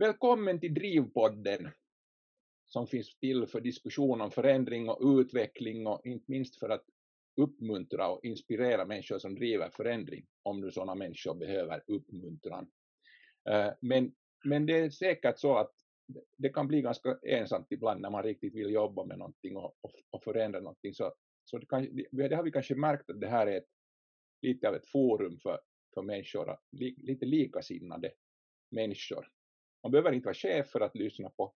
Välkommen till Drivpodden som finns till för diskussion om förändring och utveckling och inte minst för att uppmuntra och inspirera människor som driver förändring, om nu sådana människor behöver uppmuntran. Eh, men, men det är säkert så att det kan bli ganska ensamt ibland när man riktigt vill jobba med någonting och, och, och förändra någonting. Så, så det, kan, det har vi kanske märkt att det här är ett, lite av ett forum för, för människor, lite likasinnade människor. Man behöver inte vara chef för att lyssna på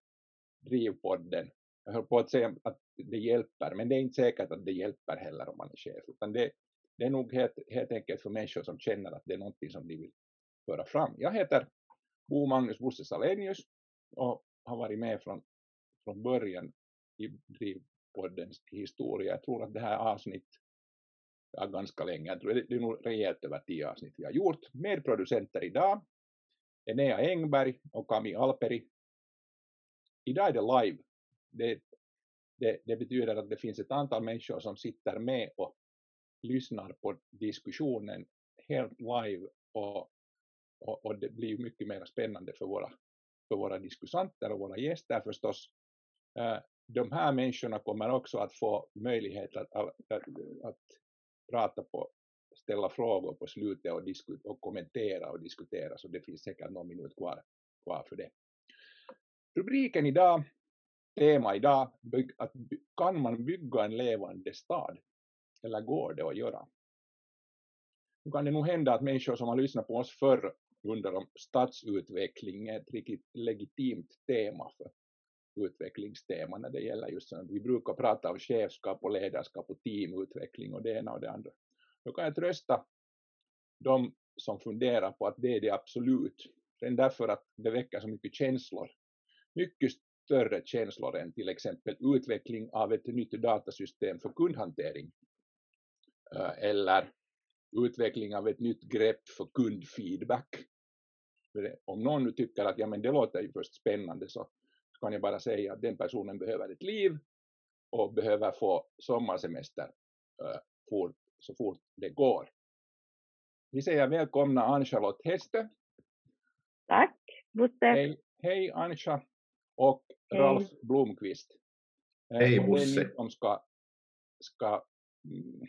Drivpodden. Jag höll på att säga att det hjälper, men det är inte säkert att det hjälper heller om man är chef, utan det, det är nog helt, helt enkelt för människor som känner att det är någonting som de vill föra fram. Jag heter Bo Magnus Bosse Salenius och har varit med från, från början i Drivpoddens historia. Jag tror att det här avsnitt ja, ganska länge, jag tror det är nog rejält över tio avsnitt vi har gjort. Medproducenter idag Enea Engberg och Kami Alperi. Idag är det live. Det, det, det, betyder att det finns ett antal människor som sitter med och lyssnar på diskussionen helt live och, och, och det blir mycket mer spännande för våra, för våra diskussanter och våra gäster förstås. Eh, de här människorna kommer också att få möjlighet att, att, att, att prata på ställa frågor på slutet och, och kommentera och diskutera, så det finns säkert någon minut kvar, kvar för det. Rubriken idag, tema idag, att kan man bygga en levande stad? Eller går det att göra? Nu kan det nog hända att människor som har lyssnat på oss förr undrar om stadsutveckling är ett riktigt legitimt tema för utvecklingstema när det gäller just sånt. Vi brukar prata om chefskap och ledarskap och teamutveckling och det ena och det andra. Då kan jag trösta de som funderar på att det är det absolut. Redan därför att det väcker så mycket känslor. Mycket större känslor än till exempel utveckling av ett nytt datasystem för kundhantering. Eh, eller utveckling av ett nytt grepp för kundfeedback. Om någon nu tycker att ja, men det låter ju först spännande så kan jag bara säga att den personen behöver ett liv och behöver få sommarsemester eh, uh, fort så fort det går. Vi säger välkomna Ann-Charlotte Heste. Tack, Bosse. Hej, hej Anja och hej. Ralf Blomqvist. Eh, hej Bosse. Det är ni som ska, ska mm,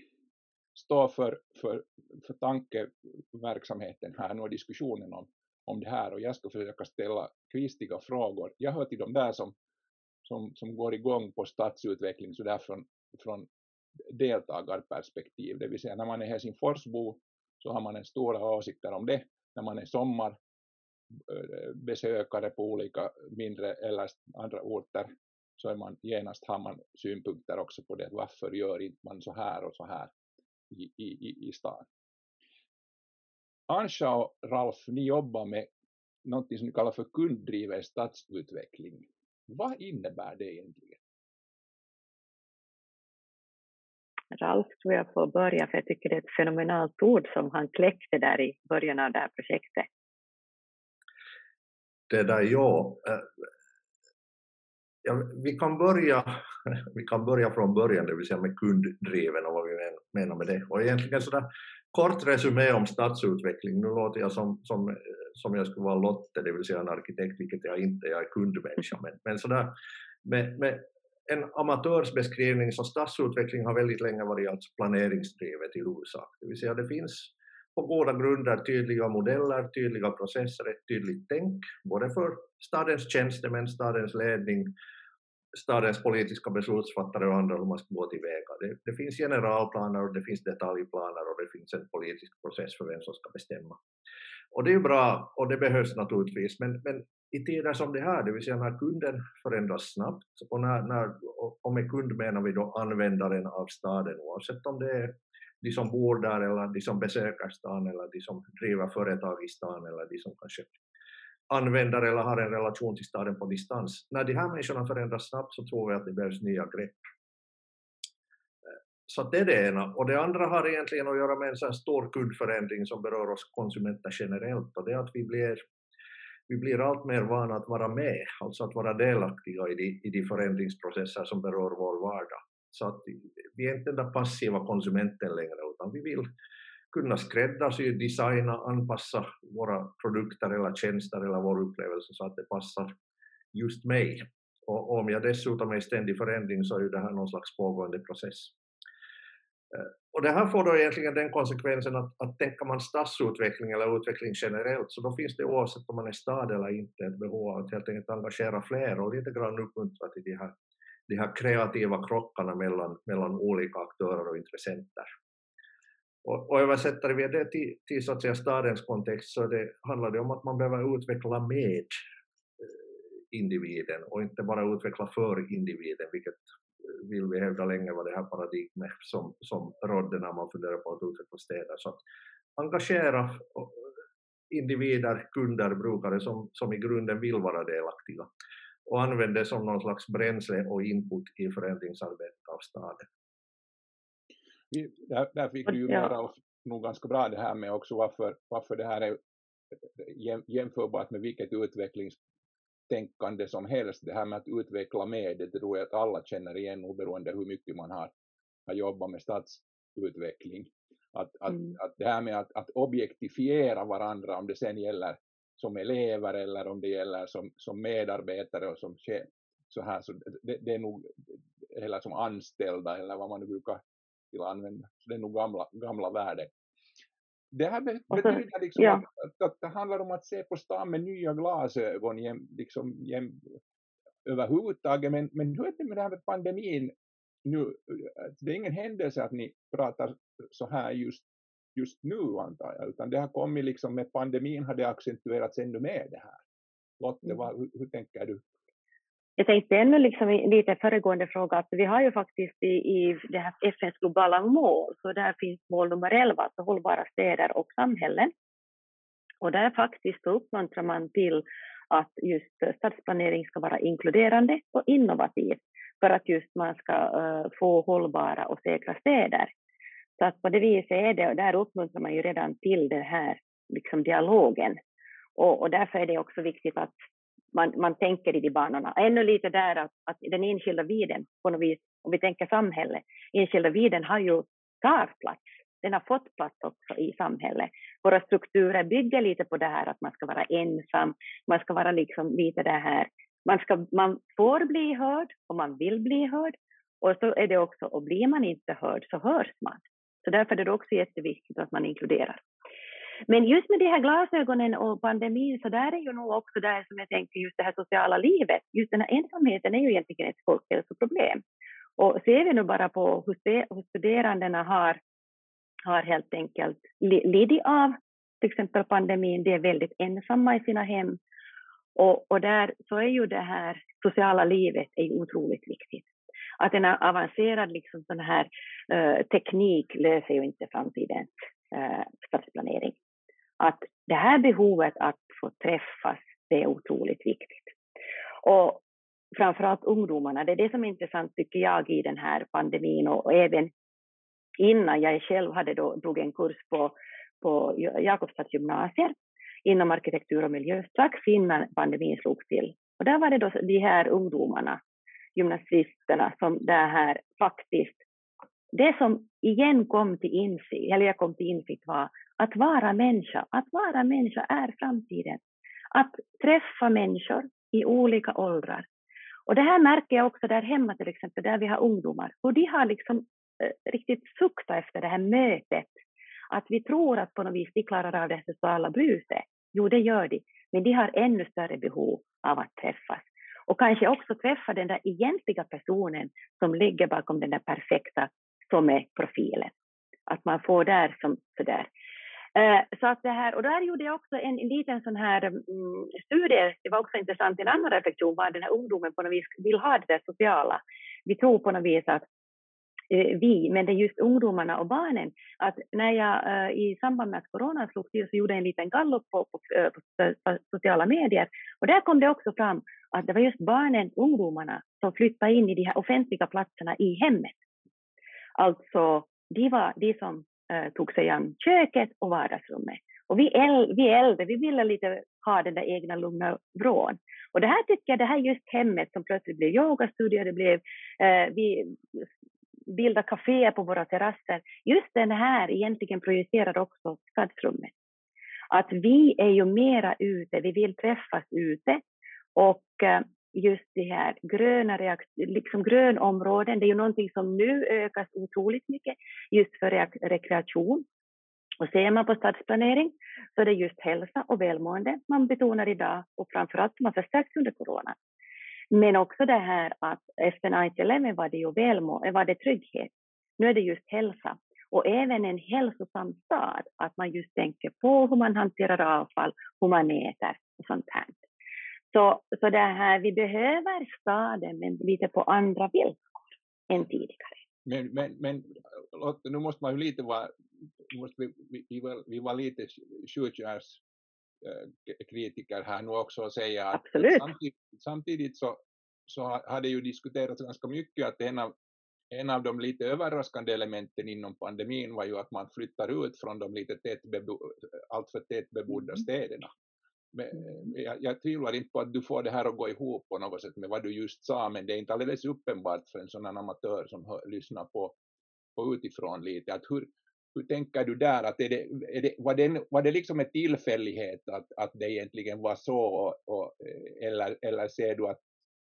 stå för, för, för tankeverksamheten här, nu och diskussionen om, om det här och jag ska försöka ställa kvistiga frågor. Jag hör till de där som, som, som går igång på stadsutveckling så där från, från deltagarperspektiv, det vill säga när man är Helsingforsbo så har man en stora åsikter om det, när man är sommarbesökare eh, på olika mindre eller andra orter så är man, genast har man synpunkter också på det, varför gör inte man så här och så här i, i, i stan. Ansha och Ralf, ni jobbar med något som ni kallar för kunddriven stadsutveckling. Vad innebär det egentligen? Ralf tror jag får börja, för jag tycker det är ett fenomenalt ord som han kläckte där i början av det här projektet. Det där, ja. Eh, ja vi, kan börja, vi kan börja från början, det vill säga med kunddriven och vad vi menar med det. Och egentligen sådär kort resumé om stadsutveckling. Nu låter jag som, som, som jag skulle vara Lotte, det vill säga en arkitekt, vilket jag inte jag är kundmänniska. Men, men sådär, med, med en amatörsbeskrivning så stadsutveckling har väldigt länge varit alltså planeringsdrivet i huvudsak. Det vill säga det finns på goda grunder tydliga modeller, tydliga processer, ett tydligt tänk, både för stadens tjänstemän, stadens ledning, stadens politiska beslutsfattare och andra hur man ska gå tillväga. Det, det finns generalplaner och det finns detaljplaner och det finns en politisk process för vem som ska bestämma. Och det är bra och det behövs naturligtvis, men, men i tider som det här, det vill säga när kunden förändras snabbt, och, när, när, och med kund menar vi då användaren av staden, oavsett om det är de som bor där eller de som besöker stan eller de som driver företag i stan eller de som kanske använder eller har en relation till staden på distans. När de här människorna förändras snabbt så tror vi att det behövs nya grepp. Eh, så det är det ena. Och det andra har egentligen att göra med en sån stor kundförändring som berör oss konsumenter generellt och det är att vi blir vi blir allt mer vana att vara med, alltså att vara delaktiga i de, i de förändringsprocesser som berör vår vardag. Så att vi är inte den där passiva konsumenten längre, utan vi vill kunna skräddarsy, designa, anpassa våra produkter eller tjänster eller vår upplevelse så att det passar just mig. Och om jag dessutom är i ständig förändring så är ju det här någon slags pågående process. Eh, och det här får då egentligen den konsekvensen att, att tänker man stadsutveckling eller utveckling generellt så då finns det oavsett om man är stad eller inte ett behov av att helt enkelt engagera fler och lite grann uppmuntra till de här, de här kreativa krockarna mellan, mellan olika aktörer och intressenter. Och, och översätter vi det till, till så att säga stadens kontext så det, handlar det om att man behöver utveckla med eh, individen och inte bara utveckla för individen, vilket vill vi hävda länge var det här paradigmet som, som rådde när man funderar på att utveckla städer. Så att engagera individer, kunder, brukare som, som i grunden vill vara delaktiga och använda det som någon slags bränsle och input i förändringsarbetet av staden. Där, där fick du ju ja. med nog ganska bra det här med också varför, varför det här är jämförbart med vilket utvecklingstänkande som helst. Det här med att utveckla med, det tror jag att alla känner igen oberoende hur mycket man har, har jobbat med stadsutveckling. Att, att, mm. att det här med att, att objektifiera varandra, om det sen gäller som elever eller om det gäller som, som medarbetare och som så här, så det, det är nog, eller som anställda eller vad man nu brukar att använda. Så det är nog gamla, gamla värden. Det här betyder liksom ja. att, att, det handlar om att se på stan med nya glasögon jäm, liksom, jäm, överhuvudtaget. Men, men hur är det med det här med pandemin nu? Det är ingen händelse att ni pratar så här just, just nu antar jag, utan det har kommit liksom med pandemin har det accentuerats ännu mer det här. Lotte, mm. vad, hur, hur tänker du? Jag tänkte ännu liksom lite föregående fråga att vi har ju faktiskt i, i det här FNs globala mål, så där finns mål nummer 11, alltså hållbara städer och samhällen. Och där faktiskt uppmuntrar man till att just stadsplanering ska vara inkluderande och innovativ för att just man ska uh, få hållbara och säkra städer. Så att på det viset är det, och där uppmuntrar man ju redan till den här liksom dialogen. Och, och därför är det också viktigt att man, man tänker i de banorna. Ännu lite där att, att den enskilda viden, på något vis, om vi tänker samhälle, enskilda viden har ju tagit plats. Den har fått plats också i samhället. Våra strukturer bygger lite på det här att man ska vara ensam, man ska vara liksom lite det här, man, ska, man får bli hörd och man vill bli hörd. Och så är det också, och blir man inte hörd så hörs man. Så därför är det också jätteviktigt att man inkluderar. Men just med de här glasögonen och pandemin så där är ju nog också där som jag tänker just det här sociala livet. Just den här ensamheten är ju egentligen ett folkhälsoproblem. Och ser vi nu bara på hur studerandena har, har helt enkelt lidit av till exempel pandemin, de är väldigt ensamma i sina hem. Och, och där så är ju det här sociala livet är otroligt viktigt. Att en avancerad liksom sån här eh, teknik löser ju inte framtidens eh, stadsplanering att det här behovet att få träffas, det är otroligt viktigt. Och framförallt ungdomarna, det är det som är intressant tycker jag i den här pandemin och, och även innan jag själv hade då, drog en kurs på, på Jakobstads gymnasier inom arkitektur och miljö strax innan pandemin slog till. Och där var det då de här ungdomarna, gymnasisterna, som det här faktiskt, det som igen kom till insikt, eller jag kom till insikt var att vara människa, att vara människa är framtiden. Att träffa människor i olika åldrar. Och det här märker jag också där hemma till exempel, där vi har ungdomar, hur de har liksom eh, riktigt suktat efter det här mötet. Att vi tror att på något vis de klarar av det sociala bruset. Jo, det gör de, men de har ännu större behov av att träffas. Och kanske också träffa den där egentliga personen som ligger bakom den där perfekta som är profilen. Att man får där som sådär eh, så att det här, och där gjorde jag också en, en liten sån här mm, studie, det var också intressant, en annan reflektion var den här ungdomen på något vis vill ha det där sociala. Vi tror på något vis att eh, vi, men det är just ungdomarna och barnen, att när jag eh, i samband med att corona slog till så gjorde jag en liten gallup på, eh, på, på, på, sociala medier och där kom det också fram att det var just barnen, ungdomarna, som flyttade in i de här offentliga platserna i hemmet. Alltså, de var de som eh, tog sig an köket och vardagsrummet. Och vi, äl, vi äldre, vi ville lite ha den där egna lugna vrån. Och det här tycker jag, det här just hemmet som plötsligt blev yogastudio, det blev, eh, vi bildade kaféer på våra terrasser. Just den här egentligen projicerar också stadsrummet. Att vi är ju mera ute, vi vill träffas ute och eh, just de här gröna liksom grönområden, det är ju någonting som nu ökas otroligt mycket just för rekreation. Och ser man på stadsplanering så är det just hälsa och välmående man betonar idag och framförallt som har förstärkts under corona. Men också det här att efter 9-11 var det ju välmående, var det trygghet. Nu är det just hälsa och även en hälsosam stad, att man just tänker på hur man hanterar avfall, hur man äter och sånt här. Så, så det här, vi behöver staden, men lite på andra villkor än tidigare. Men, men, men nu måste man ju lite vara, måste vi, vi, vi, var, vi var lite sjukvårdskritiker här nu också och säga att Absolut. samtidigt, samtidigt så, så har det ju diskuterats ganska mycket att en av, en av de lite överraskande elementen inom pandemin var ju att man flyttar ut från de lite tätbebo, alltför tätbebodda mm. städerna. Men, jag, jag tvivlar inte på att du får det här att gå ihop på något sätt med vad du just sa, men det är inte alldeles uppenbart för en sån här amatör som hör, lyssnar på, på utifrån lite, att hur, hur tänker du där, att är det, är det, var, det, var det liksom en tillfällighet att, att det egentligen var så, och, och, eller, eller ser du att,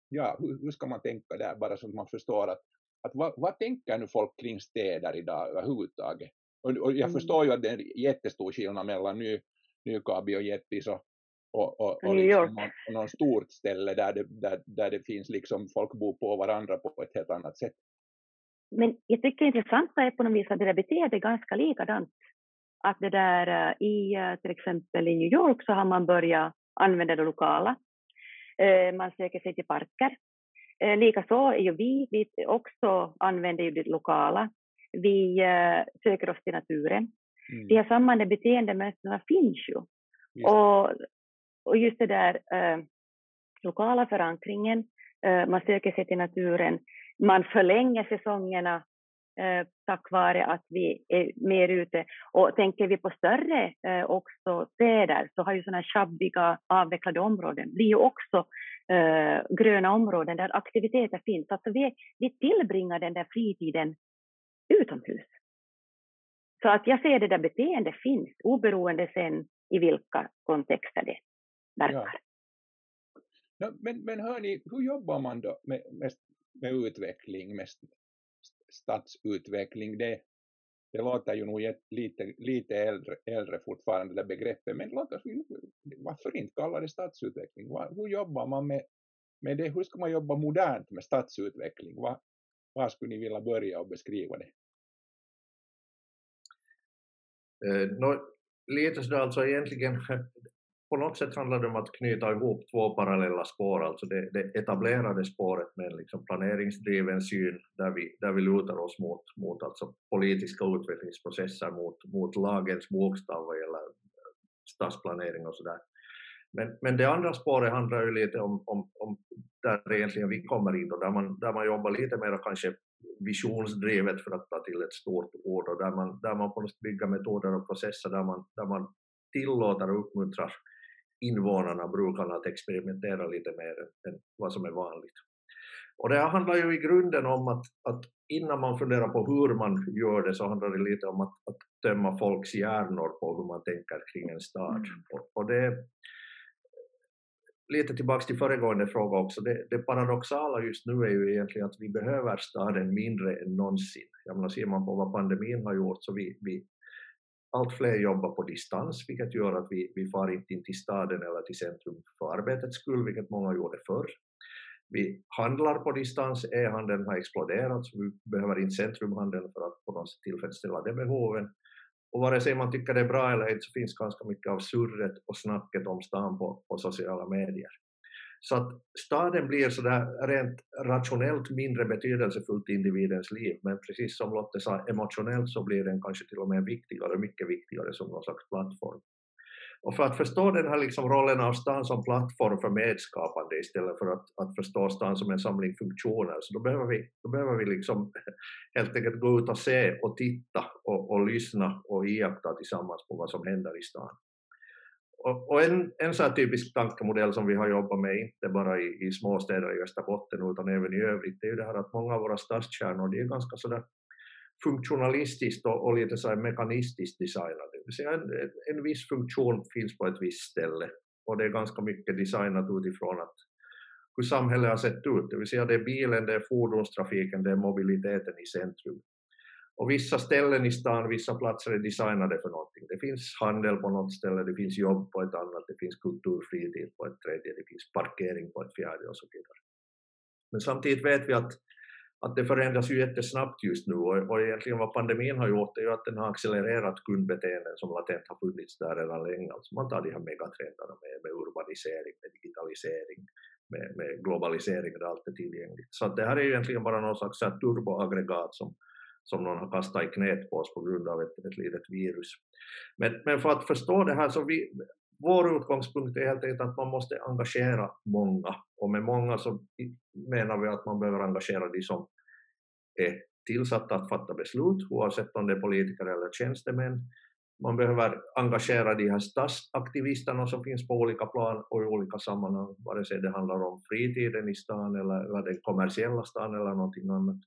ja, hur, hur ska man tänka där, bara så att man förstår att, att vad, vad tänker nu folk kring städer idag överhuvudtaget? Och, och jag mm. förstår ju att det är en jättestor skillnad mellan Ny, Nykabi och Jettis och, och, och, och liksom någon, någon stort ställe där det, där, där det finns liksom folk bor på varandra på ett helt annat sätt. Men jag tycker det intressanta är på något vis att det där beteendet är ganska likadant. Att det där eh, i eh, till exempel i New York så har man börjat använda det lokala. Eh, man söker sig till parker. Likaså är ju vi, vi också använder ju det lokala. Vi söker oss till naturen. Mm. De här samma beteendemönstren finns ju. Och och just det där eh, lokala förankringen, eh, man söker sig till naturen, man förlänger säsongerna eh, tack vare att vi är mer ute. Och tänker vi på större eh, också städer så har ju sådana här sjabbiga avvecklade områden blir ju också eh, gröna områden där aktiviteter finns. Alltså vi, vi tillbringar den där fritiden utomhus. Så att jag ser det där beteendet finns oberoende sen i vilka kontexter det verkar. Ja. No, men, men hörni, hur jobbar man då med, med, med utveckling, med stadsutveckling? Det, det låter ju nog lite, lite äldre, äldre fortfarande det begreppet, men låt oss, varför inte kalla det stadsutveckling? Hur jobbar man med, med det? Hur ska man jobba modernt med stadsutveckling? Var, var skulle ni vilja börja och beskriva det? Eh, no, lite sådär alltså egentligen på något sätt handlar det om att knyta ihop två parallella spår, alltså det, det etablerade spåret med en liksom planeringsdriven syn där vi, där vi lutar oss mot, mot alltså politiska utvecklingsprocesser, mot, mot lagens bokstav vad gäller stadsplanering och sådär. Men, men det andra spåret handlar ju lite om, om, om där egentligen vi kommer in och där man, där man jobbar lite mer kanske visionsdrivet för att ta till ett stort ord och där man, där man på något sätt bygger metoder och processer där man, där man tillåter och uppmuntrar invånarna, brukarna, att experimentera lite mer än vad som är vanligt. Och det handlar ju i grunden om att, att innan man funderar på hur man gör det så handlar det lite om att, att tömma folks hjärnor på hur man tänker kring en stad. Mm. Och, och, det lite tillbaks till föregående fråga också, det, det, paradoxala just nu är ju egentligen att vi behöver staden mindre än någonsin. Jag menar, ser man på vad pandemin har gjort så vi, vi allt fler jobbar på distans, vilket gör att vi, vi far inte in till staden eller till centrum för arbetets skull, vilket många gjorde förr. Vi handlar på distans, e-handeln har exploderat, så vi behöver inte centrumhandeln för att på något sätt tillfredsställa de behoven. Och vare sig man tycker det är bra eller inte så finns ganska mycket av surret och snacket om stan på, på sociala medier. Så att staden blir sådär rent rationellt mindre betydelsefullt i individens liv, men precis som Lotte sa, emotionellt så blir den kanske till och med viktigare, mycket viktigare som någon slags plattform. Och för att förstå den här liksom rollen av stan som plattform för medskapande istället för att, att förstå stan som en samling funktioner, så då behöver vi, då behöver vi liksom helt enkelt gå ut och se och titta och, och lyssna och iaktta tillsammans på vad som händer i stan och, och en, en så typisk tankemodell som vi har jobbat med, inte bara i, i småstäder i Österbotten utan även i övrigt, det är ju det här att många av våra stadskärnor de är ganska sådär funktionalistiskt och, och lite så här mekanistiskt designade. Det vill säga en, en viss funktion finns på ett visst ställe och det är ganska mycket designat utifrån att hur samhället har sett ut, det vill säga det är bilen, det är fordonstrafiken, det är mobiliteten i centrum. Och vissa ställen i stan, vissa platser är designade för någonting. Det finns handel på något ställe, det finns jobb på ett annat, det finns kulturfritid på ett tredje, det finns parkering på ett fjärde och så vidare. Men samtidigt vet vi att, att det förändras ju jättesnabbt just nu och, och egentligen vad pandemin har gjort är ju att den har accelererat kundbeteenden som latent har funnits där redan länge. Alltså man tar de här megatrenderna med, med urbanisering, med digitalisering, med, med globalisering där allt är tillgängligt. Så att det här är ju egentligen bara någon slags turboaggregat som, som någon har kastat i knät på oss på grund av ett, ett litet virus. Men, men för att förstå det här så vi, vår utgångspunkt är helt enkelt att man måste engagera många och med många så menar vi att man behöver engagera de som är tillsatta att fatta beslut oavsett om det är politiker eller tjänstemän. Man behöver engagera de här stadsaktivisterna som finns på olika plan och i olika sammanhang, vare sig det handlar om fritiden i stan eller, eller den kommersiella stan eller någonting annat.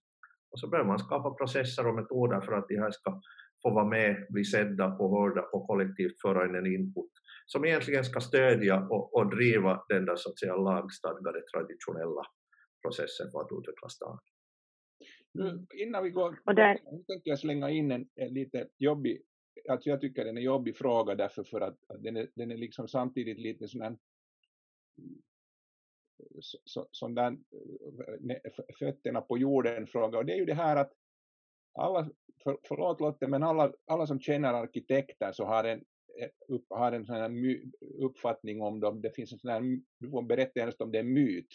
Och så behöver man skapa processer och metoder för att de här ska få vara med, bli sedda och hörda och kollektivt föra in en input som egentligen ska stödja och, och driva den där så att säga lagstadgade traditionella processen för att utveckla stan. Nu, innan vi går, och där... nu tänker jag slänga in en, en lite jobbig, alltså jag tycker den är jobbig fråga därför för att, att den, är, den är liksom samtidigt lite sån här sån där eh, fötterna på jorden fråga och det är ju det här att alla, för, förlåt Lotte, men alla, alla som känner arkitekter så har en, eh, upp, har en sån här my, uppfattning om dem, det finns en sån här, du får berätta helst om det är myt.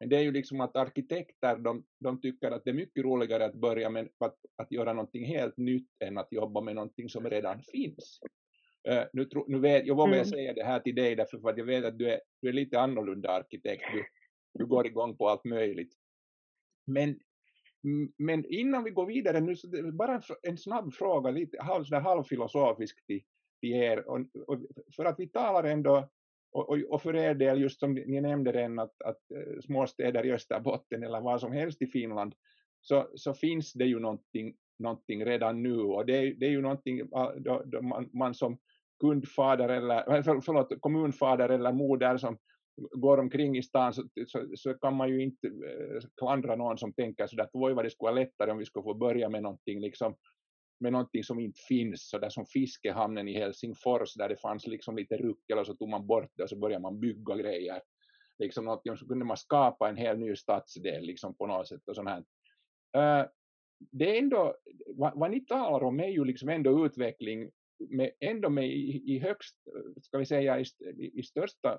Men det är ju liksom att arkitekter, de, de tycker att det är mycket roligare att börja med att, att göra någonting helt nytt än att jobba med någonting som redan finns. Uh, nu, tro, nu vet, jag vågar mm. säga det här till dig därför att jag vet att du är, du är lite annorlunda arkitekt. Du, du går igång på allt möjligt. Men, men innan vi går vidare nu, så bara en, en snabb fråga, lite halv, halvfilosofisk till, till er. Och, och, för att vi talar ändå, och, och, för er del, just som ni nämnde redan, att, att uh, småstäder i Österbotten eller vad som helst i Finland, så, så finns det ju någonting, någonting redan nu och det, det är ju någonting då, då man, man som kundfader eller, för, förlåt, kommunfader eller moder som går omkring i stan så, så, så, kan man ju inte eh, klandra någon som tänker sådär att oj vad det skulle vara lättare om vi skulle få börja med någonting liksom med någonting som inte finns, så där som fiskehamnen i Helsingfors där det fanns liksom lite ruckel och så tog man bort det och så började man bygga grejer. Liksom något, så kunde man skapa en hel ny stadsdel liksom på något sätt och sånt här. Uh, det är ändå, vad, vad, ni talar om är ju liksom ändå utveckling med, ändå med i, i högst, ska vi säga i, i största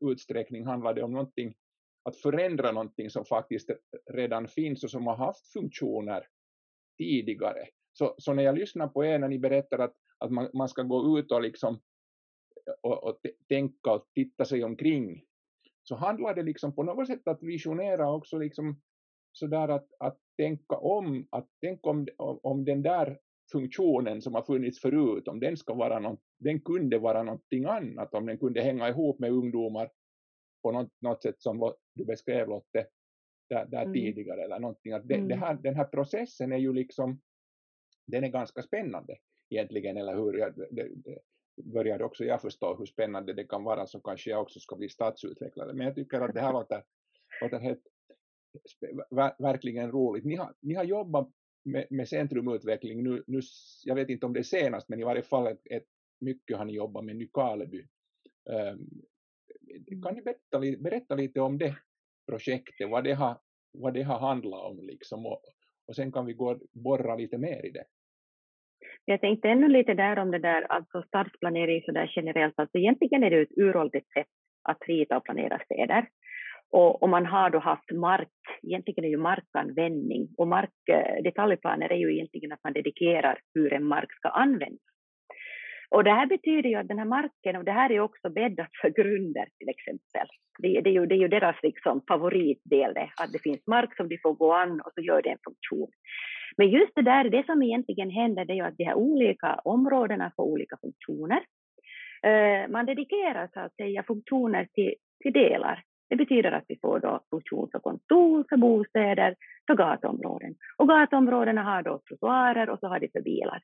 utsträckning handlar det om någonting, att förändra någonting som faktiskt redan finns och som har haft funktioner tidigare. Så, så när jag lyssnar på er när ni berättar att, att man, man ska gå ut och liksom och, och tänka och titta sig omkring så handlar det liksom på något sätt att visionera också liksom sådär att, att tänka om, att tänka om, om den där funktionen som har funnits förut, om den, ska vara något, den kunde vara någonting annat, om den kunde hänga ihop med ungdomar på något, något sätt som du beskrev Lotte där, där mm. tidigare eller någonting. Att det, mm. det här, den här processen är ju liksom, den är ganska spännande egentligen, eller hur? Jag, det, börjar också jag förstå hur spännande det kan vara så kanske jag också ska bli stadsutvecklare. Men jag tycker att det här låter, låter helt, verkligen roligt. Ni har, ni har jobbat med, med centrumutveckling nu, nu, jag vet inte om det är senast, men i varje fall ett, ett mycket har ni jobbat med Nykarleby. Um, kan ni berätta, berätta lite om det projektet, vad det har, vad det har handlat om liksom och, och sen kan vi gå borra lite mer i det. Jag tänkte ännu lite där om det där, alltså stadsplanering så där generellt, alltså egentligen är det ett uråldrigt sätt att rita och planera städer. Och, och, man har då haft mark, egentligen är ju markanvändning och mark, eh, detaljplaner är ju egentligen att man dedikerar hur en mark ska användas. Och det här betyder ju att den här marken, och det här är också bäddat för grunder till exempel. Det, det, är, ju, det är ju deras liksom favoritdel, det, att det finns mark som de får gå an och så gör det en funktion. Men just det där, det som egentligen händer, det är ju att de här olika områdena får olika funktioner. Eh, man dedikerar så att säga funktioner till, till delar. Det betyder att vi får då funktion för kontor, för bostäder, för gatuområden. Och gatuområdena har då trottoarer och så har de för bilar.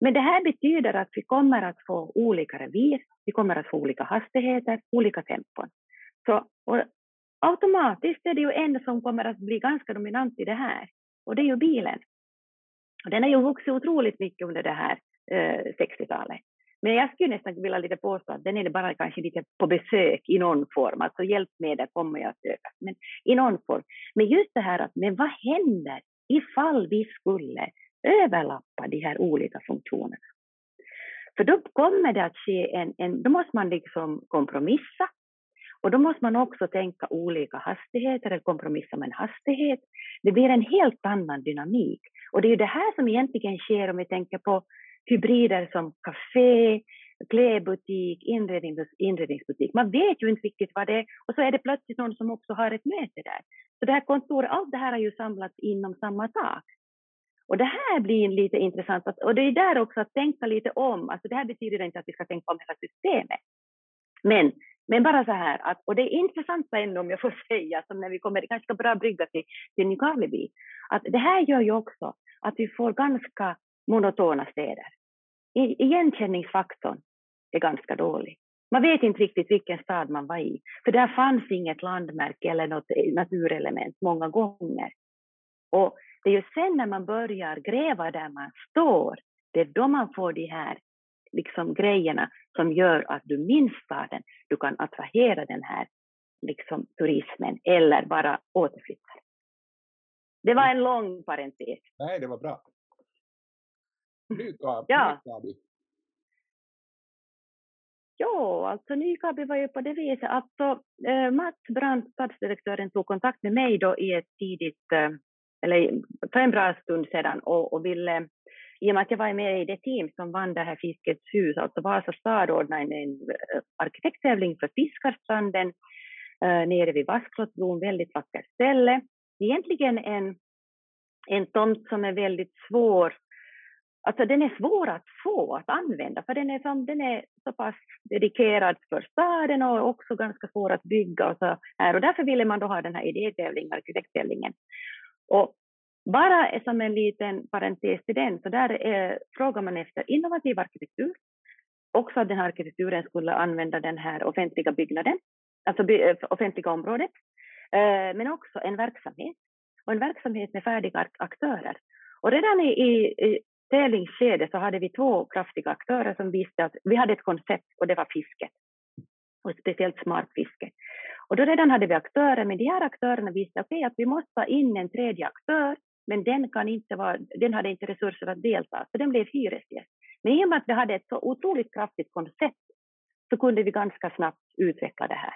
Men det här betyder att vi kommer att få olika revir, vi kommer att få olika hastigheter, olika tempon. Så automatiskt är det ju en som kommer att bli ganska dominant i det här, och det är ju bilen. Och den har ju vuxit otroligt mycket under det här eh, 60-talet. Men jag skulle nästan vilja lite påstå att den är bara kanske lite på besök i någon form, alltså hjälpmedel kommer ju att söka, men i någon form. Men just det här att, men vad händer ifall vi skulle överlappa de här olika funktionerna? För då kommer det att ske en, en då måste man liksom kompromissa och då måste man också tänka olika hastigheter eller kompromissa med en hastighet. Det blir en helt annan dynamik. Och det är ju det här som egentligen sker om vi tänker på hybrider som café, klädbutik, inrednings, inredningsbutik. Man vet ju inte riktigt vad det är och så är det plötsligt någon som också har ett möte där. Så det här kontoret, allt det här har ju samlats inom samma tak. Och det här blir lite intressant, och det är där också att tänka lite om, alltså det här betyder inte att vi ska tänka om hela systemet. Men, men bara så här, att, och det är intressant ändå om jag får säga, som när vi kommer, ganska bra brygga till, till Nykarleby, att det här gör ju också att vi får ganska monotona städer. Igenkänningsfaktorn är ganska dålig. Man vet inte riktigt vilken stad man var i, för där fanns inget landmärke eller något naturelement många gånger. Och det är ju sen när man börjar gräva där man står, det är då man får de här liksom, grejerna som gör att du minns staden, du kan attrahera den här liksom, turismen eller bara återflytta. Det var en lång parentes. Nej, det var bra. Nykabi. Ja. Nykabi. Jo, alltså Nykabi var ju på det viset att alltså, eh, Mats Brandt, stadsdirektören, tog kontakt med mig då i ett tidigt, eh, eller för en bra stund sedan och, och ville, i och med att jag var med i det team som vann det här Fiskets hus, alltså Vasa stad ordnade en, en eh, arkitekttävling för Fiskarstranden eh, nere vid Vasklottbron, väldigt vackert ställe. Egentligen en, en tomt som är väldigt svår Alltså den är svår att få att använda för den är, som, den är så pass dedikerad för staden och också ganska svår att bygga och så här. Och därför ville man då ha den här idétävlingen, arkitekttävlingen. Och bara som en liten parentes till den, så där är, frågar man efter innovativ arkitektur. Också att den här arkitekturen skulle använda den här offentliga byggnaden, alltså by, eh, offentliga området. Eh, men också en verksamhet. Och en verksamhet med färdiga aktörer. Och redan i, i, tävlingsskedet så hade vi två kraftiga aktörer som visste att vi hade ett koncept och det var fisket. Och speciellt smart fiske. Och då redan hade vi aktörer, men de här aktörerna visste okay, att vi måste ta in en tredje aktör, men den, kan inte vara, den hade inte resurser att delta, så den blev hyresgäst. Men i och med att vi hade ett så otroligt kraftigt koncept så kunde vi ganska snabbt utveckla det här.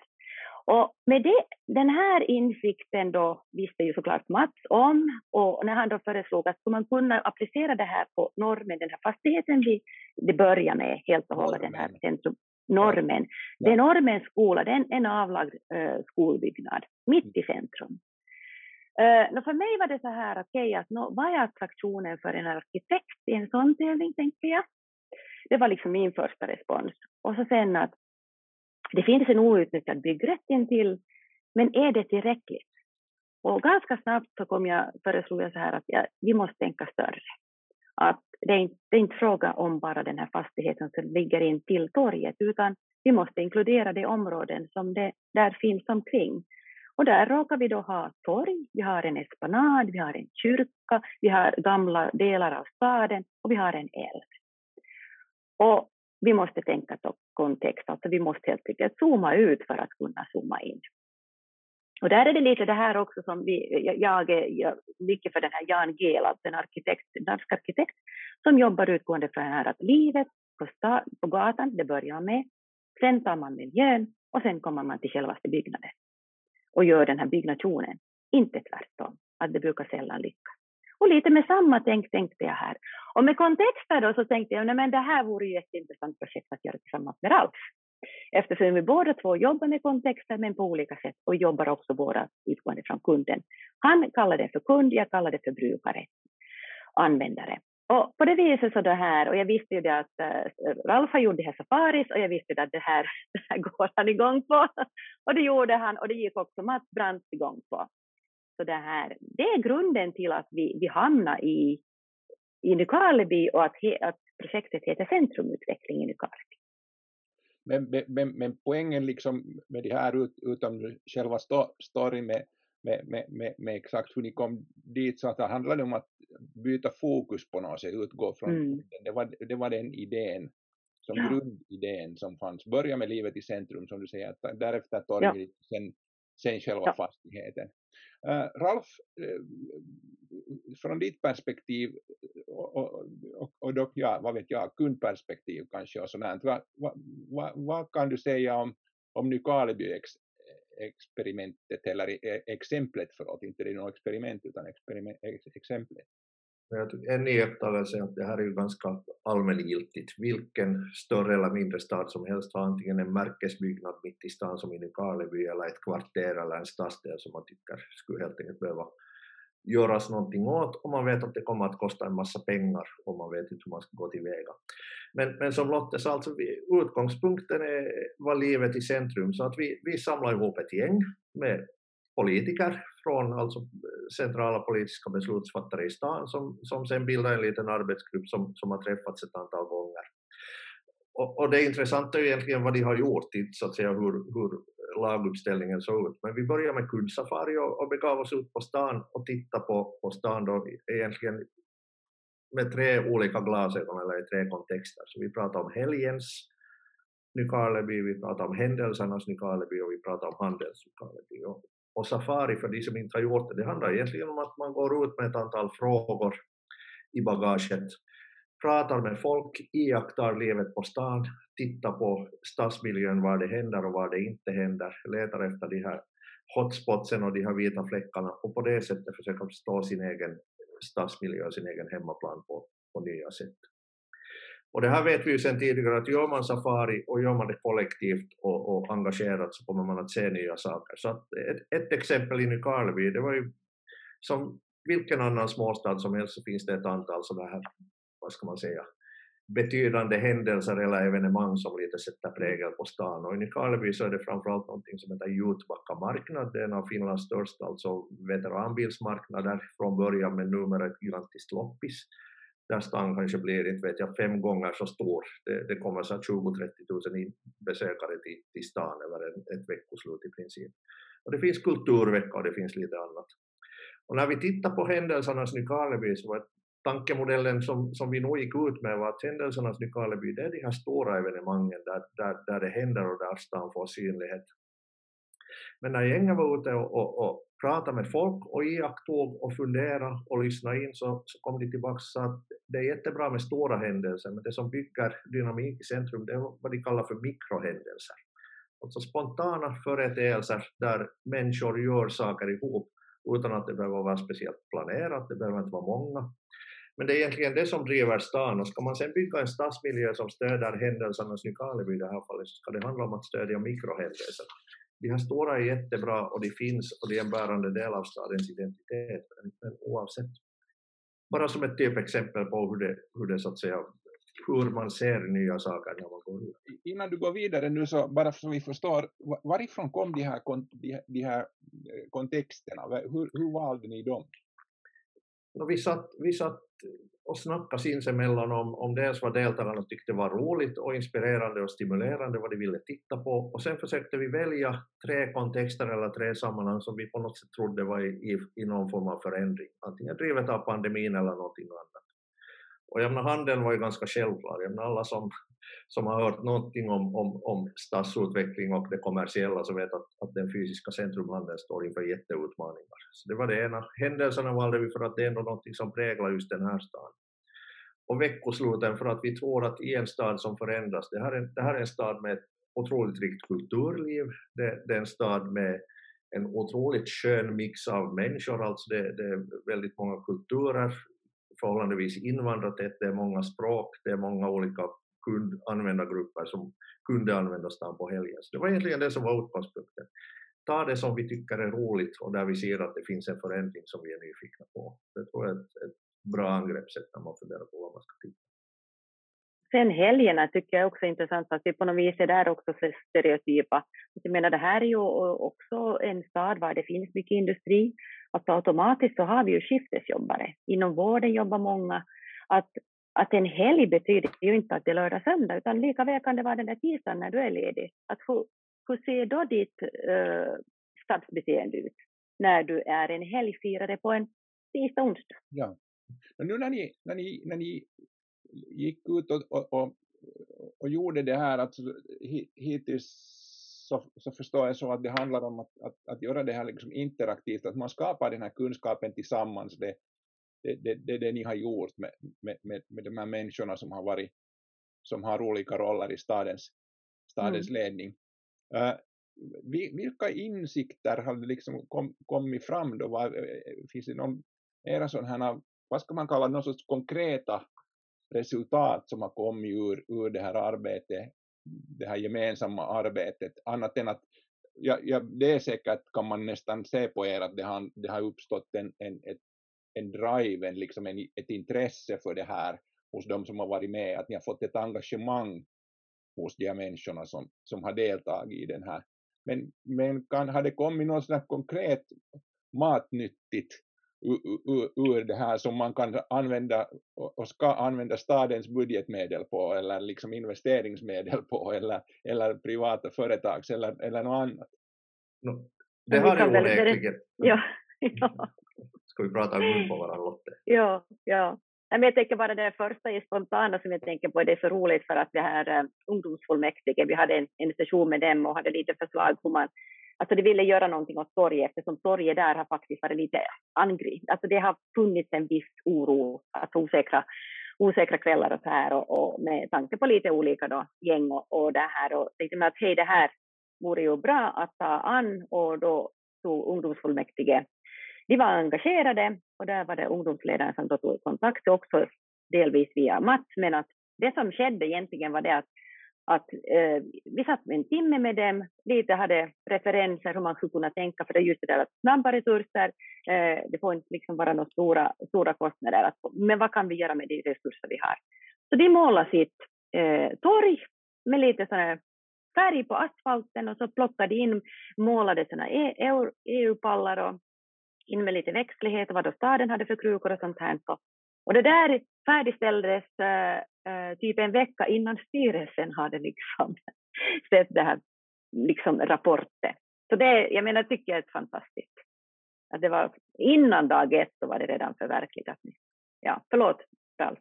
Och med det, den här insikten då visste ju såklart Mats om och när han då föreslog att man kunna applicera det här på normen, den här fastigheten vi det börjar med helt och hållet, den här centrum, normen. Ja. Är normens skola, det är en, en avlagd uh, skolbyggnad mitt i centrum. Uh, för mig var det så här, okej, okay, att no, vad är attraktionen för en arkitekt i en sån tävling, tänkte jag. Det var liksom min första respons. Och så sen att det finns en outnyttjad byggrätt intill, men är det tillräckligt? Och ganska snabbt så kom jag, föreslog jag så här att ja, vi måste tänka större. Att det är, inte, det är inte fråga om bara den här fastigheten som ligger in till torget, utan vi måste inkludera de områden som det där finns omkring. Och där råkar vi då ha torg, vi har en esplanad, vi har en kyrka, vi har gamla delar av staden och vi har en älv. Och vi måste tänka på kontext, alltså vi måste helt enkelt zooma ut för att kunna zooma in. Och där är det lite det här också som vi, jag är mycket för den här Jan Gehl, alltså en arkitekt, dansk arkitekt, som jobbar utgående från här att livet på, sta, på gatan, det börjar med, sen tar man miljön och sen kommer man till självaste byggnaden och gör den här byggnationen, inte tvärtom, att det brukar sällan lyckas. Och lite med samma tänk tänkte jag här. Och med kontexten då så tänkte jag, nej men det här vore ju ett intressant projekt att göra tillsammans med Ralf. Eftersom vi båda två jobbar med kontexter men på olika sätt och jobbar också båda utgående från kunden. Han kallar det för kund, jag kallar det för brukare, användare. och på det viset så det här, och jag visste ju det att eh, äh, Ralf har gjort det här safaris och jag visste att det här, det här går han igång på. Och det gjorde han och det gick också Mats Brandt igång på. Så det här, det är grunden till att vi, vi hamnar i, i Nykarleby och att, he, att projektet heter Centrumutveckling i Nykarleby. Men, men, men poängen liksom med det här, ut, utan själva storyn med, med, med, med, med, exakt hur ni kom dit, så att det handlade om att byta fokus på något sätt, utgå från, mm. det, var, det var den idén, som ja. grundidén som fanns. Börja med livet i centrum, som du säger, därefter torget, ja. sen, sen själva ja. fastigheten. Uh, Ralf, uh, från ditt perspektiv eh, och, och, och, och dock, ja, vad vet jag, kundperspektiv kanske och sådant, vad, vad, vad kan du säga om, om Nykarleby experimentet eller e-, exemplet, förlåt, inte det är något experiment utan experiment, exemplet? En iakttagelse är att det här är ju ganska allmängiltigt. Vilken större eller mindre stad som helst har antingen en märkesbyggnad mitt i stan som i Nykarleby eller ett kvarter eller en stadsdel som man tycker skulle helt enkelt behöva göras någonting åt och man vet att det kommer att kosta en massa pengar och man vet inte hur man ska gå tillväga. Men, men som Lotte sa, alltså, utgångspunkten är, var livet i centrum så att vi, vi samlar ihop ett gäng med politiker från alltså centrala politiska beslutsfattare i stan som, som sen bildar en liten arbetsgrupp som, som har träffats ett antal gånger. Och, och det intressanta är egentligen vad de har gjort, inte så att säga hur, hur laguppställningen såg ut. Men vi började med kundsafari och, och begav oss ut på stan och tittade på, på stan då egentligen med tre olika glasögon eller i tre kontexter. Så vi pratade om helgens Nykarleby, vi pratade om händelsernas Nykarleby och vi pratade om handels Nykarleby. Och, och safari, för de som inte har gjort det, det handlar egentligen om att man går ut med ett antal frågor i bagaget pratar med folk, iakttar livet på stan, tittar på stadsmiljön, var det händer och var det inte händer, letar efter de här hotspotsen och de här vita fläckarna och på det sättet försöka förstå sin egen stadsmiljö, sin egen hemmaplan på, på nya sätt. Och det här vet vi ju sedan tidigare att gör man safari och gör man det kollektivt och, och engagerat så kommer man att se nya saker. Så att ett, ett exempel i Nykarleby, det var ju som vilken annan småstad som helst så finns det ett antal sådana här vad ska man säga, betydande händelser eller evenemang som lite sätter prägel på stan. Och i Nykarleby så är det framförallt någonting som heter Jutbacka marknad, det är en av Finlands största alltså veteranbilsmarknader från början men numera ett gigantiskt loppis där stan kanske blir, inte vet jag, fem gånger så stor. Det, det kommer så 20-30 000 besökare till, till stan över en, ett veckoslut i princip. Och det finns kulturvecka och det finns lite annat. Och när vi tittar på händelsernas Nykarleby så var tankemodellen som, som vi nog gick ut med var att händelsernas Nykarleby, det är de här stora evenemangen där, där, där det händer och där stan får synlighet. Men när gänget var ute och, och, och Prata med folk och iakttog och fundera och lyssna in så, så kom de tillbaka och sa att det är jättebra med stora händelser men det som bygger dynamik i centrum det är vad de kallar för mikrohändelser. Alltså spontana företeelser där människor gör saker ihop utan att det behöver vara speciellt planerat, det behöver inte vara många, men det är egentligen det som driver stan och ska man sen bygga en stadsmiljö som stöder händelsernas Nykarleby i det här fallet så ska det handla om att stödja mikrohändelser. De här stora är jättebra och de finns och de är en bärande del av stadens identitet, men oavsett. Bara som ett typexempel på hur det, hur det så att säga hur man ser nya saker när man går ut. Innan du går vidare nu så bara så vi förstår, varifrån kom de här, de, de här eh, kontexterna? Hur, hur valde ni dem? vi, satt, vi satt och snacka sinsemellan om, om dels vad deltagarna tyckte var roligt och inspirerande och stimulerande, vad de ville titta på, och sen försökte vi välja tre kontexter eller tre sammanhang som vi på något sätt trodde var i, i, i någon form av förändring, antingen drivet av pandemin eller någonting annat. Och jag menar, handeln var ju ganska självklar, jag menar, alla som som har hört någonting om, om, om stadsutveckling och det kommersiella så vet att, att den fysiska centrumhandeln står inför jätteutmaningar. Så det var det ena. Händelserna valde vi för att det är ändå någonting som präglar just den här staden. Och veckosluten för att vi tror att i en stad som förändras, det här är, det här är en stad med ett otroligt rikt kulturliv, det, det är en stad med en otroligt skön mix av människor, alltså det, det är väldigt många kulturer, förhållandevis invandrartätt, det är många språk, det är många olika kundanvändargrupper som kunde använda stan på helgen. Så det var egentligen det som var utgångspunkten. Ta det som vi tycker är roligt och där vi ser att det finns en förändring som vi är nyfikna på. Det tror jag är ett, ett bra angreppssätt när man funderar på vad man ska titta Sen helgerna tycker jag också är intressant att vi på något vis är där också för stereotypa. Jag menar det här är ju också en stad var det finns mycket industri. Att automatiskt så har vi ju skiftesjobbare. Inom vården jobbar många. Att, att en helg betyder ju inte att det är lördag söndag utan lika väl kan det vara den där tisdagen när du är ledig. Att hur, hur ser då ditt uh, stadsbeteende ut när du är en helgfirare på en tisdag onsdag? Ja. Men nu när ni, när ni, när ni gick ut och, och, och, och gjorde det här, att hittills så, så förstår jag så att det handlar om att, att, att göra det här liksom interaktivt, att man skapar den här kunskapen tillsammans, det, det, det, det, det ni har gjort med, med, med, med de här människorna som har varit, som har olika roller i stadens, stadens mm. ledning. Uh, vilka insikter har liksom kom, kommit fram då? Var, finns det någon, era sådana vad ska man kalla någon sorts konkreta resultat som har kommit ur, ur det här arbetet, det här gemensamma arbetet, annat än att ja, ja, det är säkert kan man nästan se på er att det har, det har uppstått en, en, ett, en drive, en, liksom en, ett intresse för det här hos de som har varit med, att ni har fått ett engagemang hos de här människorna som, som har deltagit i den här. Men, men kan, har det kommit något sådant konkret matnyttigt ur, det här som man kan använda och ska använda stadens budgetmedel på eller liksom investeringsmedel på eller, eller privata företags eller, eller något annat. No, det har det onekligen. Ja, ja. Ska vi prata mun på varandra Lotte? Ja, ja. Men jag tänker bara det första är spontana som jag tänker på, det är så roligt för att det här uh, ungdomsfullmäktige, vi hade en, en session med dem och hade lite förslag hur man Alltså de ville göra någonting åt torget eftersom torget där har faktiskt varit lite angripet. Alltså det har funnits en viss oro, alltså osäkra, osäkra kvällar och så här och, och med tanke på lite olika då, gäng och, och det här och tänkte att hej det här vore ju bra att ta an och då tog ungdomsfullmäktige de var engagerade och där var det ungdomsledaren som då tog kontakt också delvis via Mats men att det som skedde egentligen var det att att eh, vi satt en timme med dem, lite hade referenser hur man skulle kunna tänka, för det är just det där att snabba resurser, eh, det får inte liksom vara några stora, stora kostnader, att, men vad kan vi göra med de resurser vi har? Så de målade sitt eh, torg med lite sån färg på asfalten och så plockade de in, målade såna e-, e-, e-, EU-pallar och in med lite växtlighet och vad då staden hade för krukor och sånt här. Och det där färdigställdes äh, typ en vecka innan styrelsen hade liksom sett det här liksom rapporten. Så det, jag menar, tycker jag är fantastiskt. Att det var innan dag ett så var det redan förverkligat. Ja, förlåt Ralf.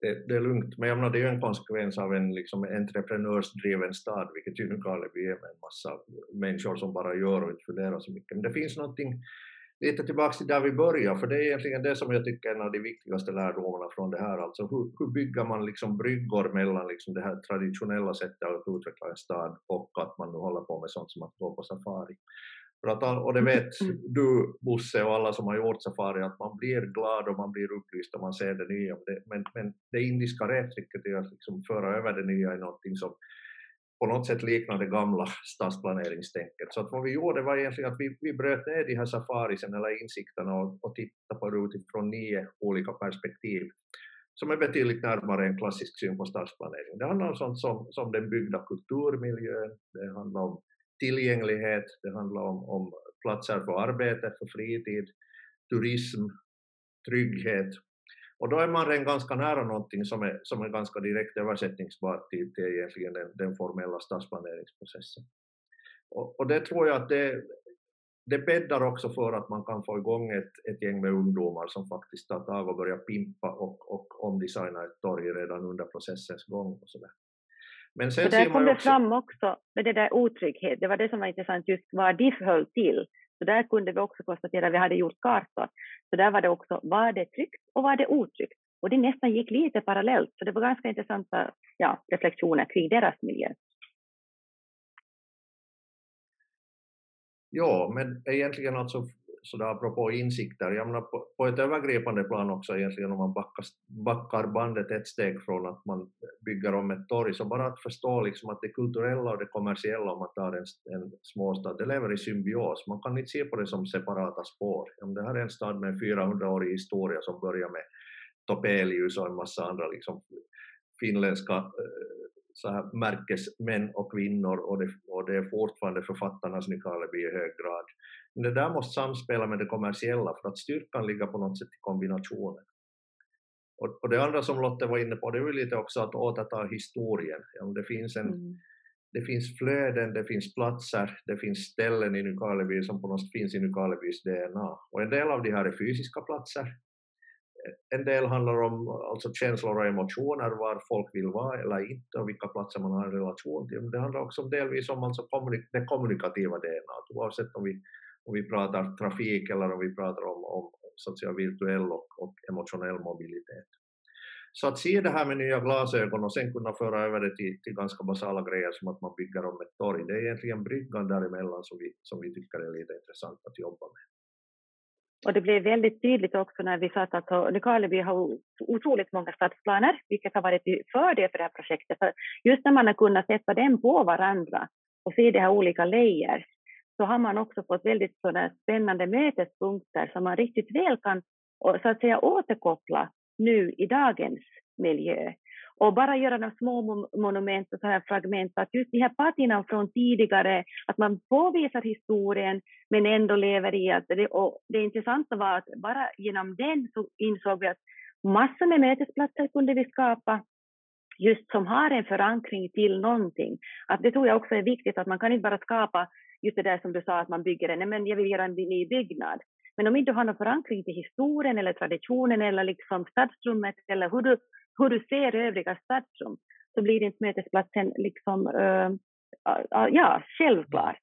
Det, det, är lugnt, men jag menar, det är ju en konsekvens av en liksom, entreprenörsdriven stad, vilket ju Nykarleby är med en massa människor som bara gör och inte funderar så mycket. Men det finns någonting lite tillbaka till där vi började, för det är egentligen det som jag tycker är en av de viktigaste lärdomarna från det här, alltså hur, hur bygger man liksom bryggor mellan liksom det här traditionella sättet att utveckla en stad och att man nu håller på med sånt som att gå på safari. För att, och det vet mm. du, Bosse, och alla som har gjort safari, att man blir glad och man blir upplyst och man ser det nya. Men, men det indiska rättrycket är att liksom föra över det nya i någonting som på något sätt liknade det gamla stadsplaneringstänket. Så att vad vi gjorde var egentligen att vi, vi bröt ner de här safarisen eller insikterna och, och tittade på det utifrån nio olika perspektiv som är betydligt närmare en klassisk syn på stadsplanering. Det handlar om sånt som, som den byggda kulturmiljön, det handlar om tillgänglighet, det handlar om, om platser för arbete, för fritid, turism, trygghet och då är man redan ganska nära någonting som är, som är ganska direkt översättningsbart till, till egentligen den, den formella stadsplaneringsprocessen. Och, och, det tror jag att det, det bäddar också för att man kan få igång ett, ett gäng med ungdomar som faktiskt tar tag och börjar pimpa och, och omdesigna ett torg redan under processens gång. Och så där. Men sen där kom det också... fram också med det där otrygghet, det var det som var intressant just vad DIF höll till. Så där kunde vi också konstatera, att vi hade gjort kartor, så där var det också, var det tryggt och var det otryggt? Och det nästan gick lite parallellt, så det var ganska intressanta ja, reflektioner kring deras miljö. Ja, men egentligen alltså sådär apropå insikter, jag menar på, på ett övergripande plan också egentligen om man backar, backar bandet ett steg från att man bygger om ett torg, så bara att förstå liksom att det kulturella och det kommersiella om man tar en, en småstad, det lever i symbios, man kan inte se på det som separata spår. Om Det här är en stad med 400-årig historia som börjar med Topelius och en massa andra liksom finländska eh, så här märkesmän och kvinnor och det, och det är fortfarande författarnas Nykarleby i hög grad. Det där måste samspela med det kommersiella för att styrkan ligger på något sätt i kombinationen. Och, och det andra som Lotte var inne på, det är lite också att återta historien. Ja, det, finns en, mm. det finns flöden, det finns platser, det finns ställen i Nykarleby som på något sätt finns i Nykarlebys DNA. Och en del av de här är fysiska platser, en del handlar om alltså känslor och emotioner, var folk vill vara eller inte och vilka platser man har en relation till. Men det handlar också delvis om alltså det kommunikativa DNA, oavsett om vi, om vi pratar trafik eller om vi pratar om, om så att säga, virtuell och, och emotionell mobilitet. Så att se det här med nya glasögon och sen kunna föra över det till, till ganska basala grejer som att man bygger om ett torg, det är egentligen bryggan däremellan som vi, som vi tycker är lite intressant att jobba med. Och det blev väldigt tydligt också när vi satt att Nykarleby har otroligt många stadsplaner, vilket har varit till fördel för det här projektet. För just när man har kunnat sätta dem på varandra och se de här olika layers, så har man också fått väldigt sådana spännande mötespunkter som man riktigt väl kan så att säga återkoppla nu i dagens miljö och bara göra några små monument och så här fragment, att just de här patinan från tidigare, att man påvisar historien men ändå lever i att det, och det intressanta var att bara genom den så insåg vi att massor med mötesplatser kunde vi skapa just som har en förankring till någonting. Att det tror jag också är viktigt, att man kan inte bara skapa just det där som du sa, att man bygger en, men jag vill göra en ny byggnad. Men om inte du har någon förankring till historien eller traditionen eller liksom stadsrummet eller hur du hur du ser övriga stadsrum så blir inte mötesplatsen liksom, uh, uh, ja, självklar.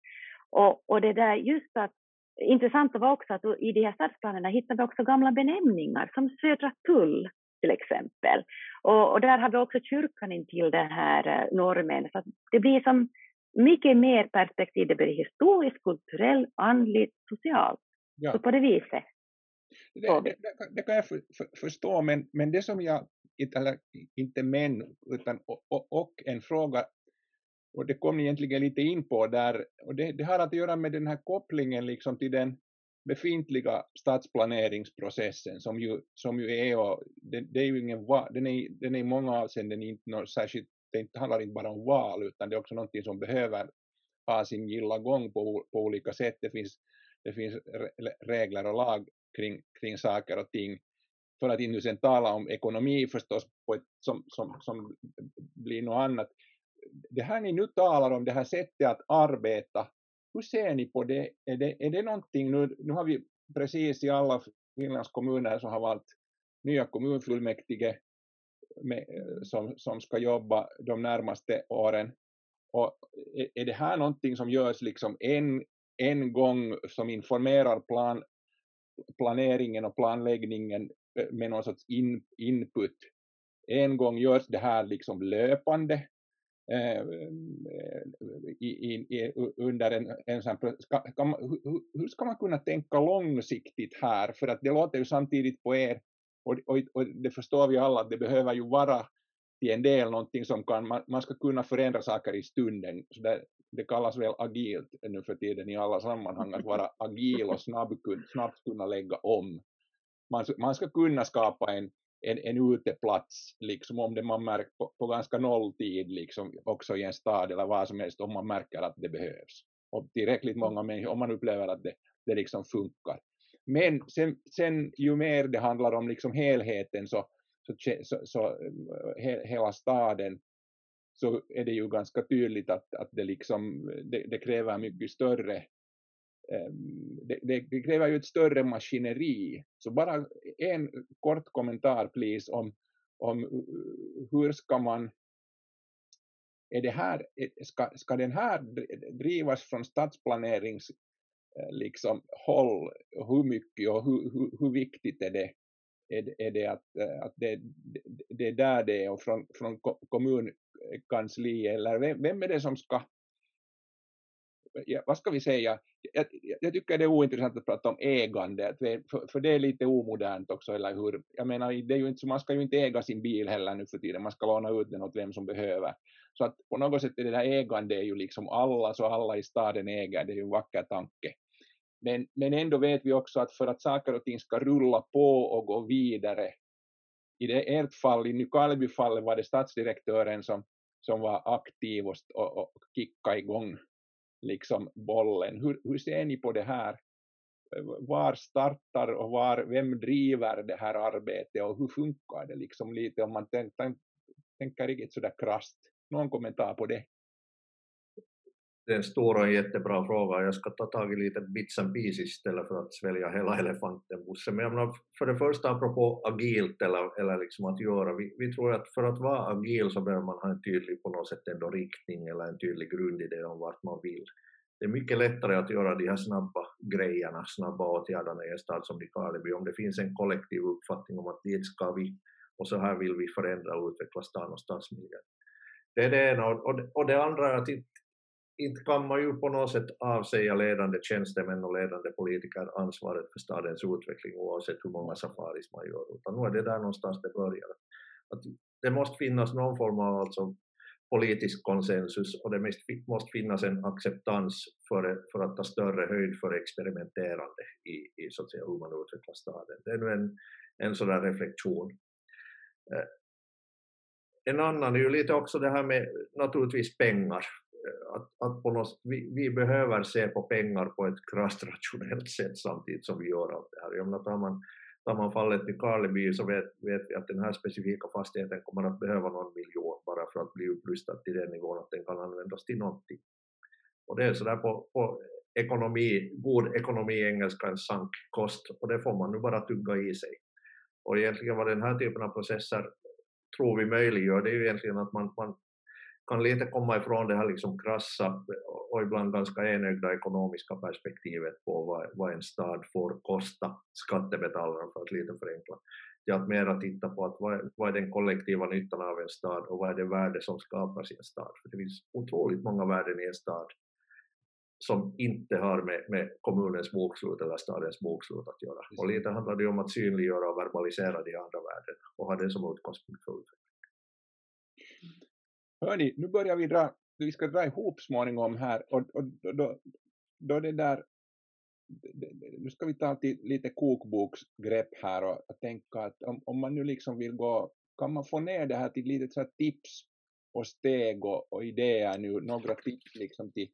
Och, och det där just att intressant var också att i de här stadsplanerna hittar vi också gamla benämningar som Södra Tull till exempel. Och, och där har vi också kyrkan intill den här uh, normen. Så det blir som mycket mer perspektiv. Det blir historiskt, kulturellt, andligt, socialt. Ja. Så på det viset. Det, det, det, kan jag för, för, förstå, men, men det som jag eller inte men, utan och, och, en fråga, och det kom ni egentligen lite in på där, och det, det har att göra med den här kopplingen liksom till den befintliga stadsplaneringsprocessen som ju, som ju är, och det, det är ju ingen, den är, den är i många avseenden inte något särskilt, det handlar inte bara om val, utan det är också någonting som behöver ha sin gilla gång på, på olika sätt. Det finns, det finns regler och lag kring, kring saker och ting för att inte sen tala om ekonomi förstås på ett som, som, som blir något annat. Det här ni nu talar om, det här sättet att arbeta, hur ser ni på det? Är det, är det någonting, nu, nu har vi precis i alla Finlands kommuner som har valt nya kommunfullmäktige med, som, som ska jobba de närmaste åren. Och är, det här någonting som görs liksom en, en gång som informerar plan, planeringen och planläggningen eh, med någon sorts in, input. En gång görs det här liksom löpande eh, i, i, under en, en sån ska, kan man, hur, hur ska man kunna tänka långsiktigt här? För att det låter ju samtidigt på er, och, och, och det förstår vi alla, att det behöver ju vara till en del någonting som kan, man, man ska kunna förändra saker i stunden. Så det, det kallas väl agilt nu för tiden i alla sammanhang, att vara agil och snabb, snabbt kunna lägga om man, man ska kunna skapa en, en, en uteplats, liksom om det man märker på, på ganska nolltid, liksom, också i en stad eller vad som helst, om man märker att det behövs. Och tillräckligt många människor, om man upplever att det, det liksom funkar. Men sen, sen ju mer det handlar om liksom helheten, så, så, så, så he, hela staden, så är det ju ganska tydligt att, att det, liksom, det, det kräver mycket större ehm, det, det, det, kräver ju ett större maskineri. Så bara en kort kommentar please om, om hur ska man är det här, ska, ska den här drivas från stadsplanerings Eh, liksom, håll, hur mycket och hur, hur, hur viktigt är det, är det, är det att, eh, att det, det är där det är och från, från kommunkansliet eller vem, vem är det som ska vad ska vi säga, jag, jag, tycker det är ointressant att prata om ägande, för, för det är lite omodernt också, eller hur? Jag menar, det är ju inte, man ska ju inte äga sin bil heller nu för tiden, man ska låna ut den åt vem som behöver. Så att på något sätt är det där ägande är ju liksom alla, så alla i staden äger, det är ju en vacker tanke. Men, men ändå vet vi också att för att saker och ting ska rulla på och gå vidare, i det ert fall, i Nykarleby-fallet var det stadsdirektören som, som var aktiv och, och, och kickade igång liksom bollen. Hur, hur ser ni på det här? Var startar och var, vem driver det här arbetet och hur funkar det liksom lite om man tänker, tänker riktigt sådär krasst? Någon kommentar på det? Det är en stor och jättebra fråga. Jag ska ta tag i lite bits and pieces istället för att svälja hela elefanten, Bosse. Men jag menar, för det första apropå agilt eller, eller liksom att göra, vi, vi tror att för att vara agil så behöver man ha en tydlig på något sätt ändå riktning eller en tydlig grundidé om vart man vill. Det är mycket lättare att göra de här snabba grejerna, snabba åtgärderna i en stad som Karleby om det finns en kollektiv uppfattning om att dit ska vi och så här vill vi förändra och utveckla stan och stadsmiljön. Det är det ena. Och det andra är att inte, kan man ju på något sätt avsäga ledande tjänstemän och ledande politiker ansvaret för stadens utveckling oavsett hur många safaris man gör, utan nu är det där någonstans det börjar. Att det måste finnas någon form av alltså politisk konsensus och det måste finnas en acceptans för, för att ta större höjd för experimenterande i, i så att säga, hur man utvecklar staden. Det är nu en, en sådan reflektion. Eh, en annan är ju lite också det här med naturligtvis pengar. Att, att på något, vi, vi behöver se på pengar på ett krasst rationellt sätt samtidigt som vi gör allt det här. Jag menar, tar, man, tar man fallet i Karleby så vet, vet vi att den här specifika fastigheten kommer att behöva någon miljon bara för att bli upprustad till den nivån att den kan användas till någonting. Och det är sådär på, på ekonomi, god ekonomi engelska en sank kost och det får man nu bara tugga i sig. Och egentligen vad den här typen av processer tror vi möjliggör, det är ju egentligen att man, man kan lite komma ifrån det här liksom krassa och ibland ganska enögda ekonomiska perspektivet på vad, vad en stad får kosta skattebetalarna för att lite förenkla, till att mera titta på att vad, vad är den kollektiva nyttan av en stad och vad är det värde som skapas i en stad. För det finns otroligt många värden i en stad som inte har med, med kommunens bokslut eller stadens bokslut att göra. Och lite handlar det om att synliggöra och verbalisera de andra värden och ha det som utgångspunkt för utveckling. Hörni, nu börjar vi dra, vi ska dra ihop småningom här och, och då, då det där nu ska vi ta till lite kokboksgrepp här och, och tänka att om, om, man nu liksom vill gå, kan man få ner det här till lite så tips och steg och, och idéer nu, några tips liksom till,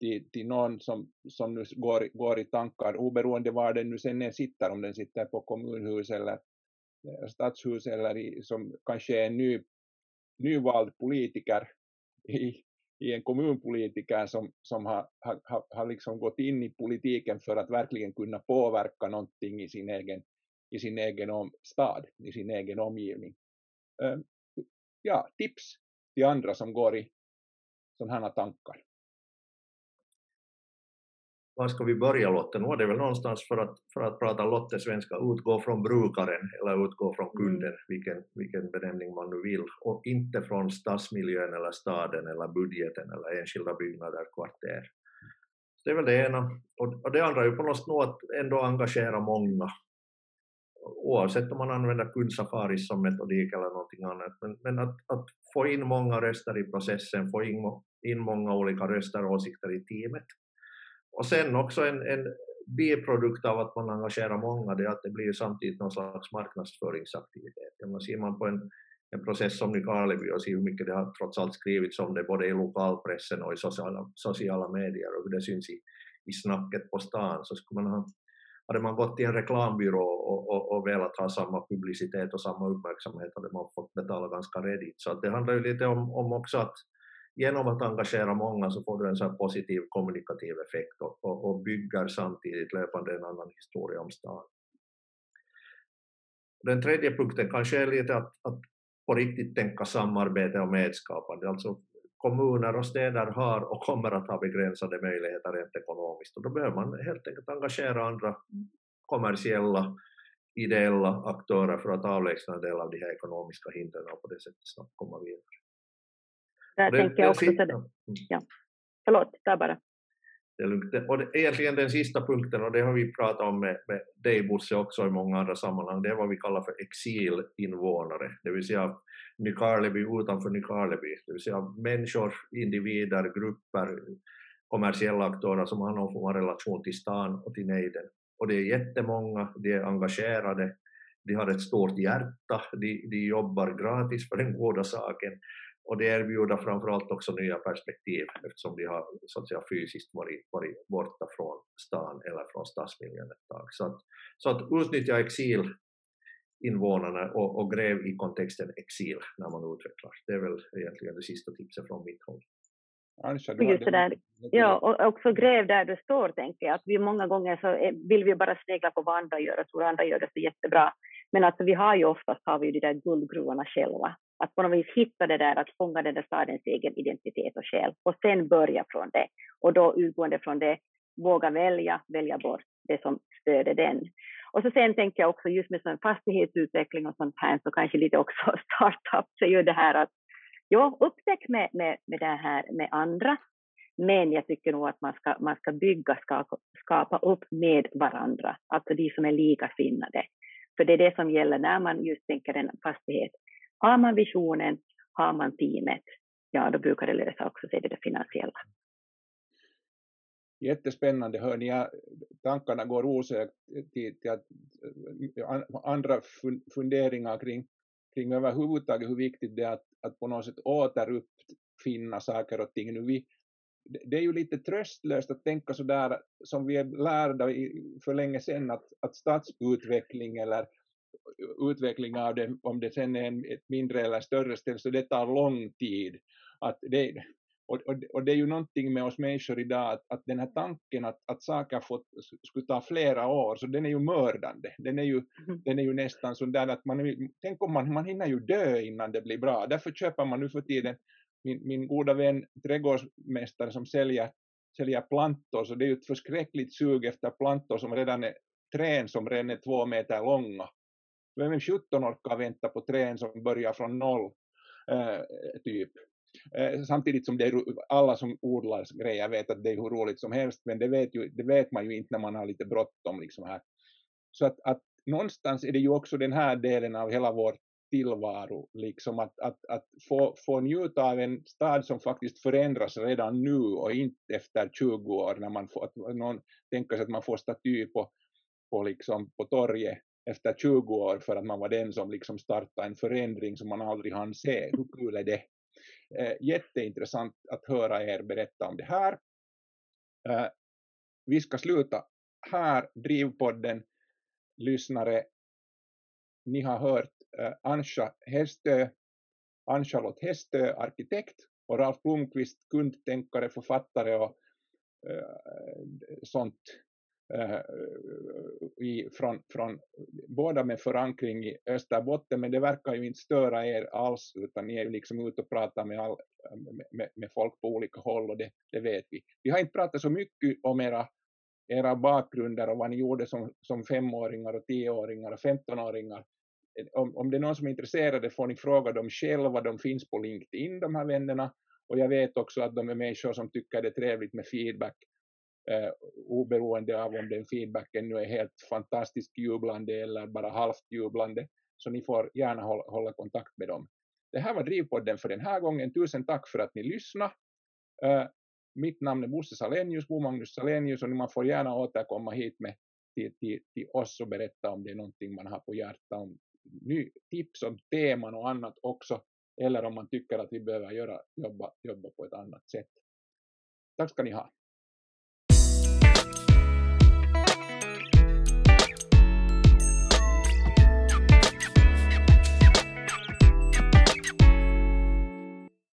till, till någon som, som nu går, går i tankar, oberoende var den nu sen sitter, om den sitter på kommunhus eller eh, stadshus eller i, som kanske är en ny, nyvald politiker i, i en kommunpolitiker som, som har, har, har liksom gått in i politiken för att verkligen kunna påverka någonting i sin egen, i sin egen om, stad, i sin egen omgivning. Ehm, ja, tips till andra som går i sådana här tankar var ska vi börja Lotte? Nu är det väl någonstans för att, för att prata Lotte svenska, utgå från brukaren eller utgå från mm. kunden, vilken, vilken benämning man nu vill, och inte från stadsmiljön eller staden eller budgeten eller enskilda byggnader, kvarter. Det är väl det ena. Och, och det andra är ju på något sätt att ändå engagera många, oavsett om man använder kundsafaris som metodik eller någonting annat, men, men att, att, få in många röster i processen, få in, in många olika röster och åsikter i teamet och sen också en, en biprodukt av att man engagerar många, det är att det blir samtidigt någon slags marknadsföringsaktivitet. Man ser man på en, en process som Nykarleby och ser hur mycket det har trots allt skrivits om det både i lokalpressen och i sociala, sociala medier och hur det syns i, i snacket på stan, så skulle man ha, hade man gått till en reklambyrå och, och, och velat ha samma publicitet och samma uppmärksamhet hade man fått betala ganska redigt. Så att det handlar ju lite om, om också att genom att engagera många så får du en så positiv kommunikativ effekt och, och, och bygger samtidigt löpande en annan historia om stan. Den tredje punkten kanske är lite att, att på riktigt tänka samarbete och medskapande. Alltså kommuner och städer har och kommer att ha begränsade möjligheter rent ekonomiskt och då behöver man helt enkelt engagera andra kommersiella, ideella aktörer för att avlägsna en del av de här ekonomiska hindren och på det sättet snabbt komma vidare. Där det, tänker jag också, så det, ja. Förlåt, ta bara. det är lugnt. Och det, egentligen den sista punkten, och det har vi pratat om med, med dig Bosse också i många andra sammanhang, det är vad vi kallar för exilinvånare, det vill säga Nykarleby utanför Nykarleby, det vill säga människor, individer, grupper, kommersiella aktörer som har någon form av relation till stan och till nejden. Och det är jättemånga, de är engagerade, de har ett stort hjärta, de, de jobbar gratis för den goda saken och det erbjuder framförallt också nya perspektiv eftersom de har så att säga, fysiskt varit, varit borta från stan eller från stadsmiljön ett tag. Så att, så att utnyttja exilinvånarna och, och gräv i kontexten exil när man utvecklar. Det är väl egentligen det sista tipset från mitt håll. Just det där. Ja, och också gräv där du står, tänker jag. Att vi många gånger så vill vi bara snegla på vad andra gör och tror andra gör det så jättebra. Men alltså vi har ju oftast har vi ju de där guldgruvorna själva. Att på något vis hitta det där, att fånga den där stadens egen identitet och själ och sen börja från det. Och då utgående från det våga välja, välja bort det som stöder den. Och så sen tänker jag också just med sån fastighetsutveckling och sånt här så kanske lite också startup så ju det här att ja, upptäck med, med, med det här med andra men jag tycker nog att man ska, man ska bygga, skapa, skapa upp med varandra, alltså de som är likasinnade. För det är det som gäller när man just tänker en fastighet. Har man visionen, har man teamet, ja då brukar det lösa också sig det finansiella. Jättespännande, hör ni, tankarna går osökt till, till att, andra funderingar kring, kring överhuvudtaget hur viktigt det är att, att på något sätt återuppfinna saker och ting. Nu vi, det är ju lite tröstlöst att tänka så där som vi är lärda för länge sedan att, att stadsutveckling eller utveckling av det, om det sen är en, ett mindre eller större ställe, så det tar lång tid. Att det, och, och, och, det är ju någonting med oss människor idag, att, att den här tanken att, att saker fått, skulle ta flera år, så den är ju mördande. Den är ju, mm. den är ju nästan så där att man, tänk om man, man hinner ju dö innan det blir bra. Därför köper man nu för tiden min, min goda vän trädgårdsmästare som säljer, säljer plantor, så det är ju ett förskräckligt sug efter plantor som redan är trän som redan är två meter långa. Vem är 17 orkar vänta på trän som börjar från noll, eh, typ. Samtidigt som det är, alla som odlar grejer vet att det är hur roligt som helst, men det vet, ju, det vet man ju inte när man har lite bråttom. Liksom här. Så att, att någonstans är det ju också den här delen av hela vår tillvaro, liksom att, att, att få, få njuta av en stad som faktiskt förändras redan nu och inte efter 20 år när man får, att någon tänker sig att man får staty på, på, liksom, på torget efter 20 år för att man var den som liksom startade en förändring som man aldrig hann se. Hur kul är det? Eh, jätteintressant att höra er berätta om det här. Eh, vi ska sluta här, Drivpodden, lyssnare. Ni har hört eh, Ansha Hestö, Ann-Charlotte Hestö, arkitekt, och Ralf Blomqvist, kundtänkare, författare och eh, sånt Eh, i, från, från, båda med förankring i Österbotten, men det verkar ju inte störa er alls, utan ni är ju liksom ute och pratar med, all, med, med folk på olika håll och det, det, vet vi. Vi har inte pratat så mycket om era, era bakgrunder och vad ni gjorde som, som femåringar och tioåringar och femtonåringar, om, om det är någon som är intresserad får ni fråga dem själva, de finns på LinkedIn de här vännerna. Och jag vet också att de är människor som tycker det är trevligt med feedback eh, oberoende av om den feedbacken nu är helt fantastiskt jublande eller bara halvt jublande så ni får gärna hålla, hålla kontakt med dem. Det här var Drivpodden för den här gången. Tusen tack för att ni lyssnade. Eh, mitt namn är Bosse Salenius, Bo Magnus Salenius och man får gärna återkomma hit med, till, till, till oss och berätta om det är någonting man har på hjärtat, om ny, tips om teman och annat också, eller om man tycker att vi behöver göra, jobba, jobba på ett annat sätt. Tack ska ni ha.